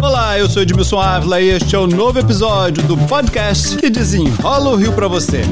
Olá, eu sou Edmilson Ávila e este é o novo episódio do podcast que desenrola o Rio para você.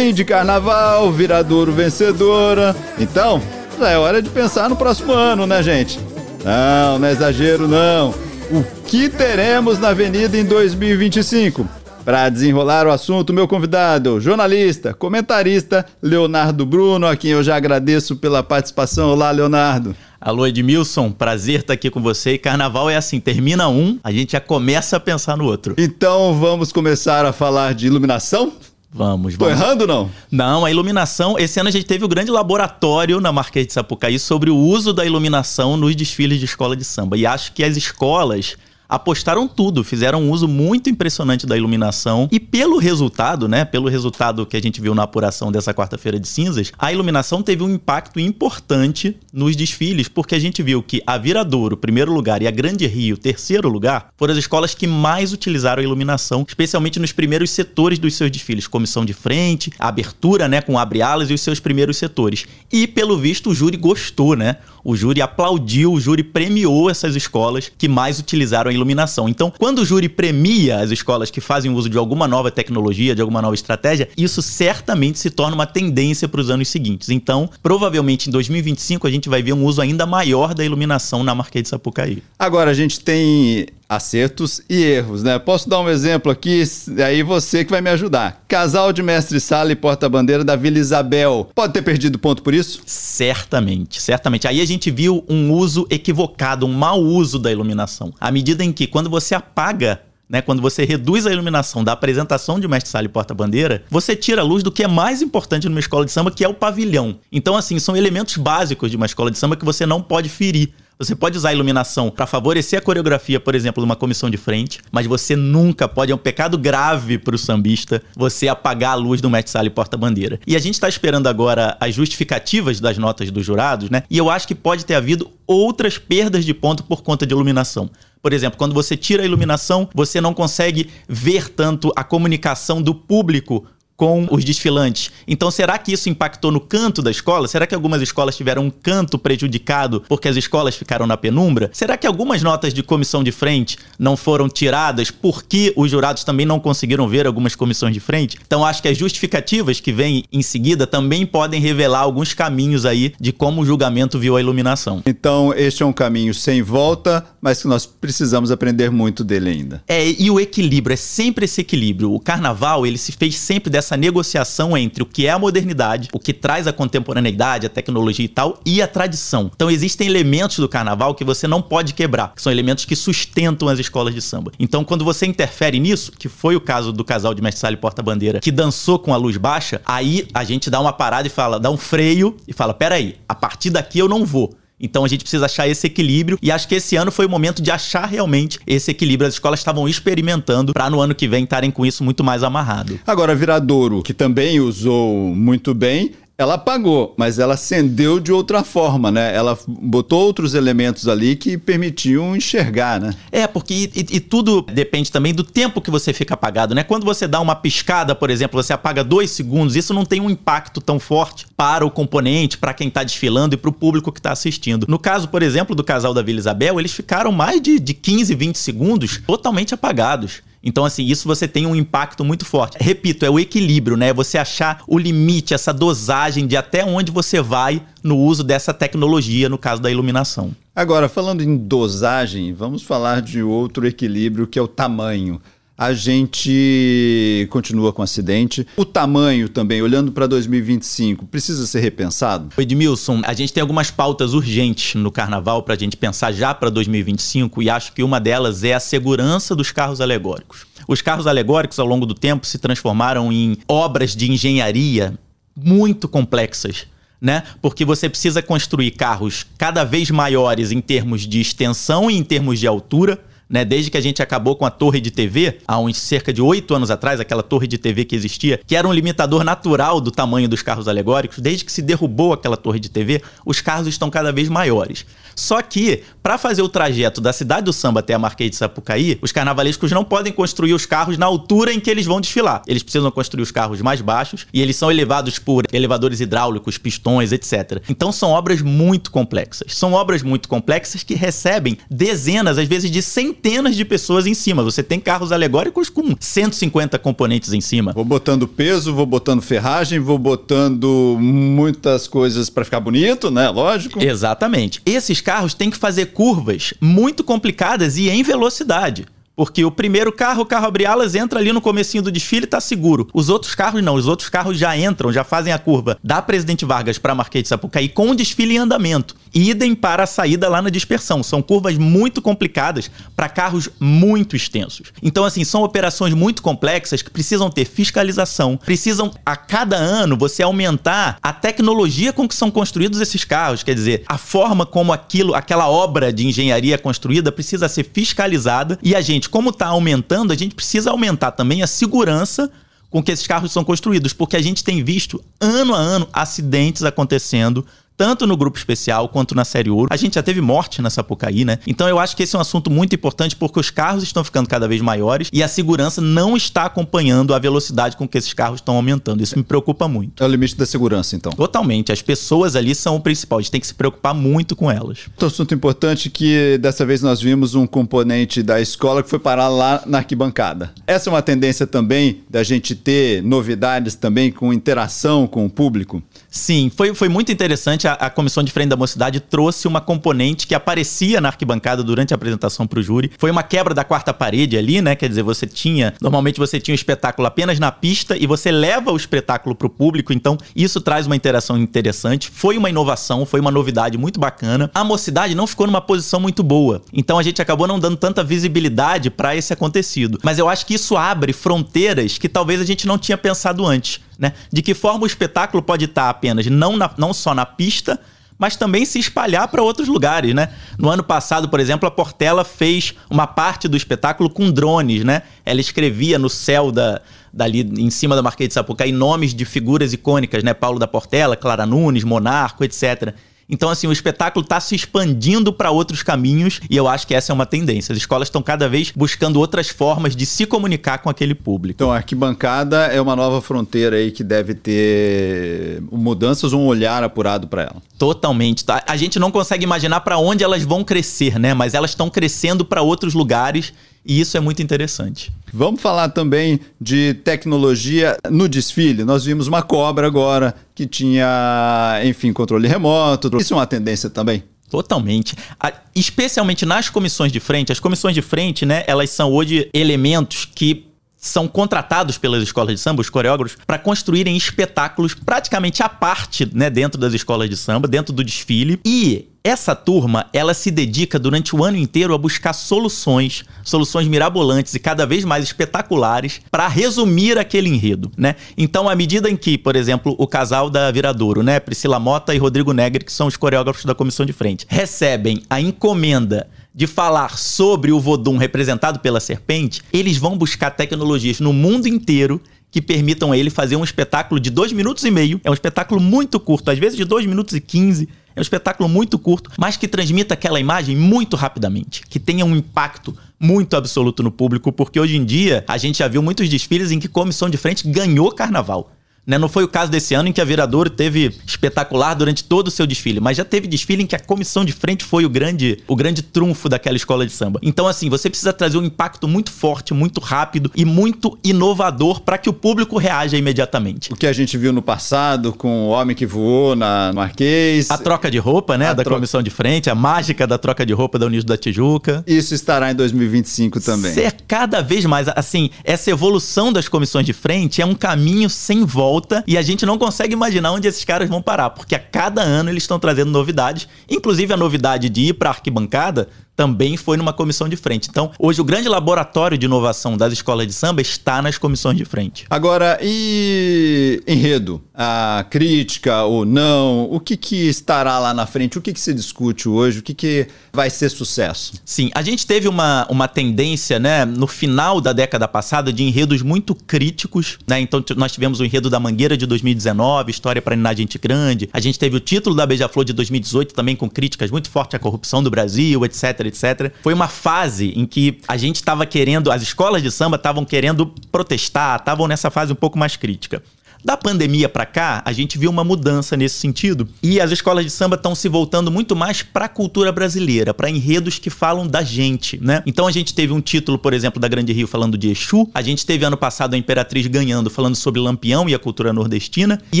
Fim de carnaval, viradouro vencedora. Então, já é hora de pensar no próximo ano, né, gente? Não, não é exagero, não. O que teremos na Avenida em 2025? Para desenrolar o assunto, meu convidado, jornalista, comentarista, Leonardo Bruno, a quem eu já agradeço pela participação. Olá, Leonardo. Alô Edmilson, prazer estar aqui com você. E carnaval é assim, termina um, a gente já começa a pensar no outro. Então vamos começar a falar de iluminação? Vamos, Tô vamos. errando ou não? Não, a iluminação, esse ano a gente teve o grande laboratório na Marquês de Sapucaí sobre o uso da iluminação nos desfiles de escola de samba. E acho que as escolas apostaram tudo, fizeram um uso muito impressionante da iluminação e pelo resultado, né, pelo resultado que a gente viu na apuração dessa quarta-feira de cinzas, a iluminação teve um impacto importante nos desfiles, porque a gente viu que a Viradouro, primeiro lugar, e a Grande Rio, terceiro lugar, foram as escolas que mais utilizaram a iluminação, especialmente nos primeiros setores dos seus desfiles, comissão de frente, abertura, né, com abre-alas e os seus primeiros setores. E pelo visto o júri gostou, né? O júri aplaudiu, o júri premiou essas escolas que mais utilizaram a iluminação. Então, quando o júri premia as escolas que fazem uso de alguma nova tecnologia, de alguma nova estratégia, isso certamente se torna uma tendência para os anos seguintes. Então, provavelmente em 2025 a gente vai ver um uso ainda maior da iluminação na Marquês de Sapucaí. Agora a gente tem acertos e erros, né? Posso dar um exemplo aqui, aí você que vai me ajudar. Casal de mestre-sala e porta-bandeira da Vila Isabel. Pode ter perdido ponto por isso? Certamente, certamente. Aí a gente viu um uso equivocado, um mau uso da iluminação. À medida em que, quando você apaga né, quando você reduz a iluminação da apresentação de mestre-sala e porta-bandeira, você tira a luz do que é mais importante numa escola de samba, que é o pavilhão. Então, assim, são elementos básicos de uma escola de samba que você não pode ferir. Você pode usar a iluminação para favorecer a coreografia, por exemplo, de uma comissão de frente, mas você nunca pode, é um pecado grave para o sambista, você apagar a luz do mestre sala e porta-bandeira. E a gente está esperando agora as justificativas das notas dos jurados, né? E eu acho que pode ter havido outras perdas de ponto por conta de iluminação. Por exemplo, quando você tira a iluminação, você não consegue ver tanto a comunicação do público com os desfilantes. Então, será que isso impactou no canto da escola? Será que algumas escolas tiveram um canto prejudicado porque as escolas ficaram na penumbra? Será que algumas notas de comissão de frente não foram tiradas porque os jurados também não conseguiram ver algumas comissões de frente? Então, acho que as justificativas que vêm em seguida também podem revelar alguns caminhos aí de como o julgamento viu a iluminação. Então, este é um caminho sem volta, mas que nós precisamos aprender muito dele ainda. É, e o equilíbrio, é sempre esse equilíbrio. O carnaval, ele se fez sempre dessa negociação entre o que é a modernidade, o que traz a contemporaneidade, a tecnologia e tal, e a tradição. Então existem elementos do carnaval que você não pode quebrar, que são elementos que sustentam as escolas de samba. Então quando você interfere nisso, que foi o caso do casal de Mestre Sala e Porta-Bandeira, que dançou com a luz baixa, aí a gente dá uma parada e fala, dá um freio e fala, peraí, a partir daqui eu não vou. Então a gente precisa achar esse equilíbrio e acho que esse ano foi o momento de achar realmente esse equilíbrio. As escolas estavam experimentando para no ano que vem estarem com isso muito mais amarrado. Agora, Viradouro, que também usou muito bem, ela apagou, mas ela acendeu de outra forma, né? Ela botou outros elementos ali que permitiam enxergar, né? É, porque e, e- tudo depende também do tempo que você fica apagado, né? Quando você dá uma piscada, por exemplo, você apaga dois segundos, isso não tem um impacto tão forte para o componente, para quem tá desfilando e para o público que tá assistindo. No caso, por exemplo, do casal da Vila Isabel, eles ficaram mais de, de 15, 20 segundos totalmente apagados. Então, assim, isso você tem um impacto muito forte. Repito, é o equilíbrio, né? Você achar o limite, essa dosagem de até onde você vai no uso dessa tecnologia, no caso da iluminação. Agora, falando em dosagem, vamos falar de outro equilíbrio que é o tamanho. A gente continua com acidente. O tamanho também, olhando para 2025, precisa ser repensado? Edmilson, a gente tem algumas pautas urgentes no carnaval para a gente pensar já para 2025 e acho que uma delas é a segurança dos carros alegóricos. Os carros alegóricos, ao longo do tempo, se transformaram em obras de engenharia muito complexas. Né? Porque você precisa construir carros cada vez maiores em termos de extensão e em termos de altura né? Desde que a gente acabou com a torre de TV, há uns cerca de oito anos atrás, aquela torre de TV que existia, que era um limitador natural do tamanho dos carros alegóricos, desde que se derrubou aquela torre de TV, os carros estão cada vez maiores. Só que, para fazer o trajeto da cidade do samba até a Marquês de Sapucaí, os carnavalescos não podem construir os carros na altura em que eles vão desfilar. Eles precisam construir os carros mais baixos e eles são elevados por elevadores hidráulicos, pistões, etc. Então são obras muito complexas. São obras muito complexas que recebem dezenas, às vezes de centenas de pessoas em cima. Você tem carros alegóricos com 150 componentes em cima. Vou botando peso, vou botando ferragem, vou botando muitas coisas para ficar bonito, né? Lógico. Exatamente. Esses carros têm que fazer curvas muito complicadas e em velocidade. Porque o primeiro carro, o carro abre alas, entra ali no comecinho do desfile e tá seguro. Os outros carros não, os outros carros já entram, já fazem a curva da Presidente Vargas para Marquês de Sapucaí com o desfile em andamento. Idem para a saída lá na dispersão. São curvas muito complicadas para carros muito extensos. Então, assim, são operações muito complexas que precisam ter fiscalização, precisam a cada ano você aumentar a tecnologia com que são construídos esses carros. Quer dizer, a forma como aquilo, aquela obra de engenharia construída precisa ser fiscalizada e a gente como está aumentando, a gente precisa aumentar também a segurança com que esses carros são construídos, porque a gente tem visto ano a ano acidentes acontecendo tanto no grupo especial quanto na série ouro. A gente já teve morte na Sapucaí, né? Então eu acho que esse é um assunto muito importante porque os carros estão ficando cada vez maiores e a segurança não está acompanhando a velocidade com que esses carros estão aumentando. Isso me preocupa muito. É o limite da segurança, então. Totalmente. As pessoas ali são o principal. A gente tem que se preocupar muito com elas. Outro assunto importante que dessa vez nós vimos um componente da escola que foi parar lá na arquibancada. Essa é uma tendência também da gente ter novidades também com interação com o público. Sim, foi, foi muito interessante. A, a, Comissão de Frente da Mocidade trouxe uma componente que aparecia na arquibancada durante a apresentação para o júri. Foi uma quebra da quarta parede ali, né? Quer dizer, você tinha. Normalmente você tinha o espetáculo apenas na pista e você leva o espetáculo para o público, então isso traz uma interação interessante. Foi uma inovação, foi uma novidade muito bacana. A mocidade não ficou numa posição muito boa, então a gente acabou não dando tanta visibilidade para esse acontecido. Mas eu acho que isso abre fronteiras que talvez a gente não tinha pensado antes né? De que forma o espetáculo pode estar apenas não, na, não só na pista, mas também se espalhar para outros lugares, né? No ano passado, por exemplo, a Portela fez uma parte do espetáculo com drones, né? Ela escrevia no céu da, dali em cima da Marquês de Sapucaí nomes de figuras icônicas, né? Paulo da Portela, Clara Nunes, Monarco, etc. Então, assim, o espetáculo está se expandindo para outros caminhos e eu acho que essa é uma tendência. As escolas estão cada vez buscando outras formas de se comunicar com aquele público. Então, a arquibancada é uma nova fronteira aí que deve ter mudanças ou um olhar apurado para ela. Totalmente. Tá? A gente não consegue imaginar para onde elas vão crescer, né? Mas elas estão crescendo para outros lugares e isso é muito interessante. Vamos falar também de tecnologia no desfile. Nós vimos uma cobra agora que tinha, enfim, controle remoto. Isso é uma tendência também? Totalmente. A, especialmente nas comissões de frente. As comissões de frente, né, elas são hoje elementos que são contratados pelas escolas de samba, os coreógrafos, para construírem espetáculos praticamente à parte, né, dentro das escolas de samba, dentro do desfile. E essa turma, ela se dedica durante o ano inteiro a buscar soluções, soluções mirabolantes e cada vez mais espetaculares para resumir aquele enredo, né? Então, à medida em que, por exemplo, o casal da Viradouro, né, Priscila Mota e Rodrigo Negri, que são os coreógrafos da comissão de frente, recebem a encomenda de falar sobre o Vodun representado pela serpente, eles vão buscar tecnologias no mundo inteiro que permitam a ele fazer um espetáculo de dois minutos e meio. É um espetáculo muito curto, às vezes de dois minutos e quinze. É um espetáculo muito curto, mas que transmita aquela imagem muito rapidamente, que tenha um impacto muito absoluto no público, porque hoje em dia a gente já viu muitos desfiles em que comissão de frente ganhou carnaval. Né? Não foi o caso desse ano em que a Viradouro teve espetacular durante todo o seu desfile, mas já teve desfile em que a comissão de frente foi o grande, o grande trunfo daquela escola de samba. Então, assim, você precisa trazer um impacto muito forte, muito rápido e muito inovador para que o público reaja imediatamente. O que a gente viu no passado com o homem que voou na Marquês. A troca de roupa, né? A da comissão de frente, a mágica da troca de roupa da Unidos da Tijuca. Isso estará em 2025 também. Ser cada vez mais, assim, essa evolução das comissões de frente é um caminho sem volta volta e a gente não consegue imaginar onde esses caras vão parar, porque a cada ano eles estão trazendo novidades, inclusive a novidade de ir para arquibancada também foi numa comissão de frente. Então, hoje o grande laboratório de inovação das escolas de samba está nas comissões de frente. Agora, e enredo? A crítica ou não? O que, que estará lá na frente? O que, que se discute hoje? O que, que vai ser sucesso? Sim, a gente teve uma, uma tendência, né, no final da década passada, de enredos muito críticos, né? Então, nós tivemos o enredo da Mangueira de 2019, História para Ninar Gente Grande. A gente teve o título da Beija-Flor de 2018 também com críticas muito fortes à corrupção do Brasil, etc, etc. Foi uma fase em que a gente estava querendo, as escolas de samba estavam querendo protestar, estavam nessa fase um pouco mais crítica. Da pandemia para cá, a gente viu uma mudança nesse sentido. E as escolas de samba estão se voltando muito mais para a cultura brasileira, para enredos que falam da gente, né? Então a gente teve um título, por exemplo, da Grande Rio falando de Exu. A gente teve ano passado a Imperatriz ganhando, falando sobre Lampião e a cultura nordestina. E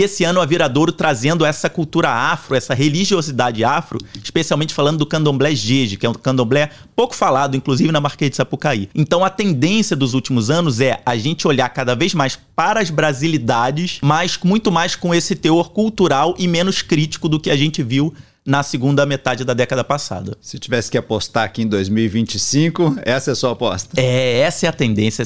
esse ano a Viradouro trazendo essa cultura afro, essa religiosidade afro, especialmente falando do candomblé jeje, que é um candomblé pouco falado, inclusive na Marquês de Sapucaí. Então a tendência dos últimos anos é a gente olhar cada vez mais para as brasilidades mas muito mais com esse teor cultural e menos crítico do que a gente viu na segunda metade da década passada. Se tivesse que apostar aqui em 2025, essa é a sua aposta? É, essa é a tendência.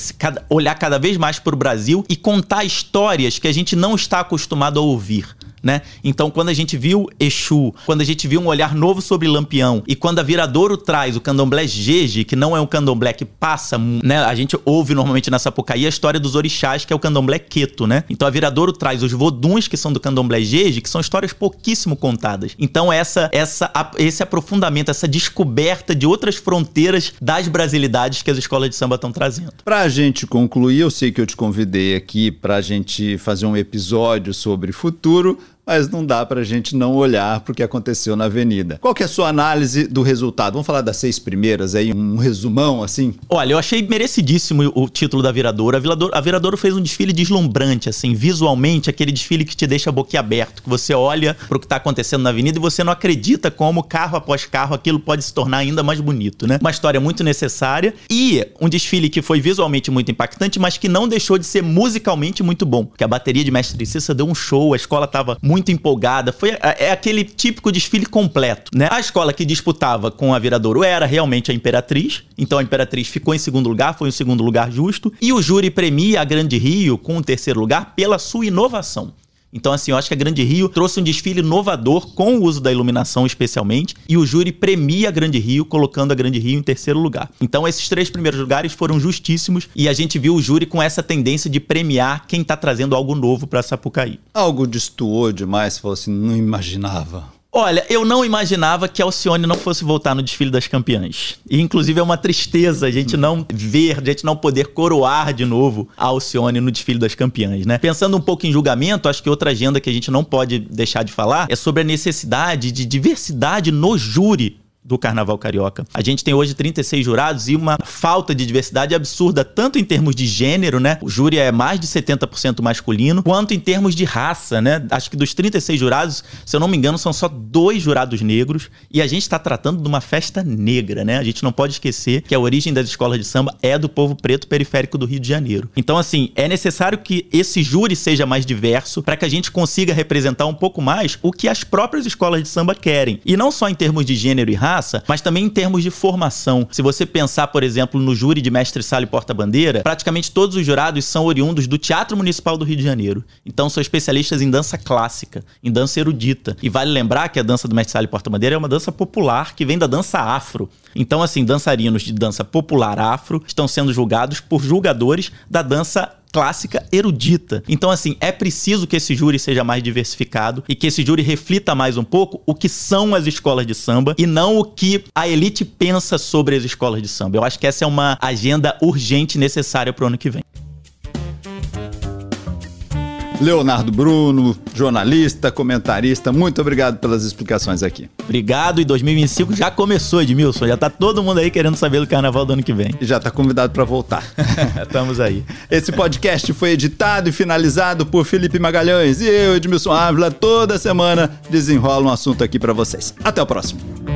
Olhar cada vez mais para o Brasil e contar histórias que a gente não está acostumado a ouvir né? Então, quando a gente viu Exu, quando a gente viu um olhar novo sobre Lampião e quando a Viradouro traz o candomblé Jeje, que não é um candomblé que passa, né? A gente ouve normalmente na Sapucaí a história dos orixás, que é o candomblé Queto, né? Então, a Viradouro traz os voduns, que são do candomblé Jeje, que são histórias pouquíssimo contadas. Então, essa, essa, esse aprofundamento, essa descoberta de outras fronteiras das brasilidades que as escolas de samba estão trazendo. Pra gente concluir, eu sei que eu te convidei aqui pra gente fazer um episódio sobre futuro, mas não dá para a gente não olhar para o que aconteceu na Avenida. Qual que é a sua análise do resultado? Vamos falar das seis primeiras aí, um resumão assim? Olha, eu achei merecidíssimo o título da Viradouro. A Viradouro, a Viradouro fez um desfile deslumbrante, assim, visualmente, aquele desfile que te deixa boquiaberto, que você olha para o que está acontecendo na Avenida e você não acredita como carro após carro aquilo pode se tornar ainda mais bonito, né? Uma história muito necessária e um desfile que foi visualmente muito impactante, mas que não deixou de ser musicalmente muito bom. Porque a bateria de Mestre Cissa deu um show, a escola estava muito muito empolgada. Foi é, é aquele típico desfile completo, né? A escola que disputava com a Viradouro era realmente a Imperatriz. Então a Imperatriz ficou em segundo lugar, foi um segundo lugar justo. E o júri premia a Grande Rio com o terceiro lugar pela sua inovação. Então, assim, eu acho que a Grande Rio trouxe um desfile inovador com o uso da iluminação, especialmente, e o júri premia a Grande Rio, colocando a Grande Rio em terceiro lugar. Então, esses três primeiros lugares foram justíssimos e a gente viu o júri com essa tendência de premiar quem está trazendo algo novo para Sapucaí. Algo destoou demais, falou assim, não imaginava. Olha, eu não imaginava que Alcione não fosse voltar no desfile das campeãs. E, inclusive, é uma tristeza a gente não ver, a gente não poder coroar de novo a Alcione no desfile das campeãs, né? Pensando um pouco em julgamento, acho que outra agenda que a gente não pode deixar de falar é sobre a necessidade de diversidade no júri do Carnaval Carioca. A gente tem hoje 36 jurados e uma falta de diversidade absurda, tanto em termos de gênero, né? O júri é mais de 70% masculino, quanto em termos de raça, né? Acho que dos 36 jurados, se eu não me engano, são só dois jurados negros e a gente está tratando de uma festa negra, né? A gente não pode esquecer que a origem das escolas de samba é do povo preto periférico do Rio de Janeiro. Então, assim, é necessário que esse júri seja mais diverso para que a gente consiga representar um pouco mais o que as próprias escolas de samba querem. E não só em termos de gênero e raça, mas também em termos de formação. Se você pensar, por exemplo, no júri de mestre sala e porta-bandeira, praticamente todos os jurados são oriundos do Teatro Municipal do Rio de Janeiro. Então são especialistas em dança clássica, em dança erudita. E vale lembrar que a dança do mestre sala e porta-bandeira é uma dança popular que vem da dança afro. Então, assim, dançarinos de dança popular afro estão sendo julgados por julgadores da dança clássica erudita. Então, assim, é preciso que esse júri seja mais diversificado e que esse júri reflita mais um pouco o que são as escolas de samba e não o que a elite pensa sobre as escolas de samba. Eu acho que essa é uma agenda urgente necessária para o ano que vem. Leonardo Bruno, jornalista, comentarista, muito obrigado pelas explicações aqui. Obrigado, e 2025 já começou, Edmilson. Já tá todo mundo aí querendo saber do carnaval do ano que vem. E já tá convidado para voltar. Estamos aí. Esse podcast foi editado e finalizado por Felipe Magalhães e eu, Edmilson Ávila, toda semana desenrola um assunto aqui para vocês. Até o próximo.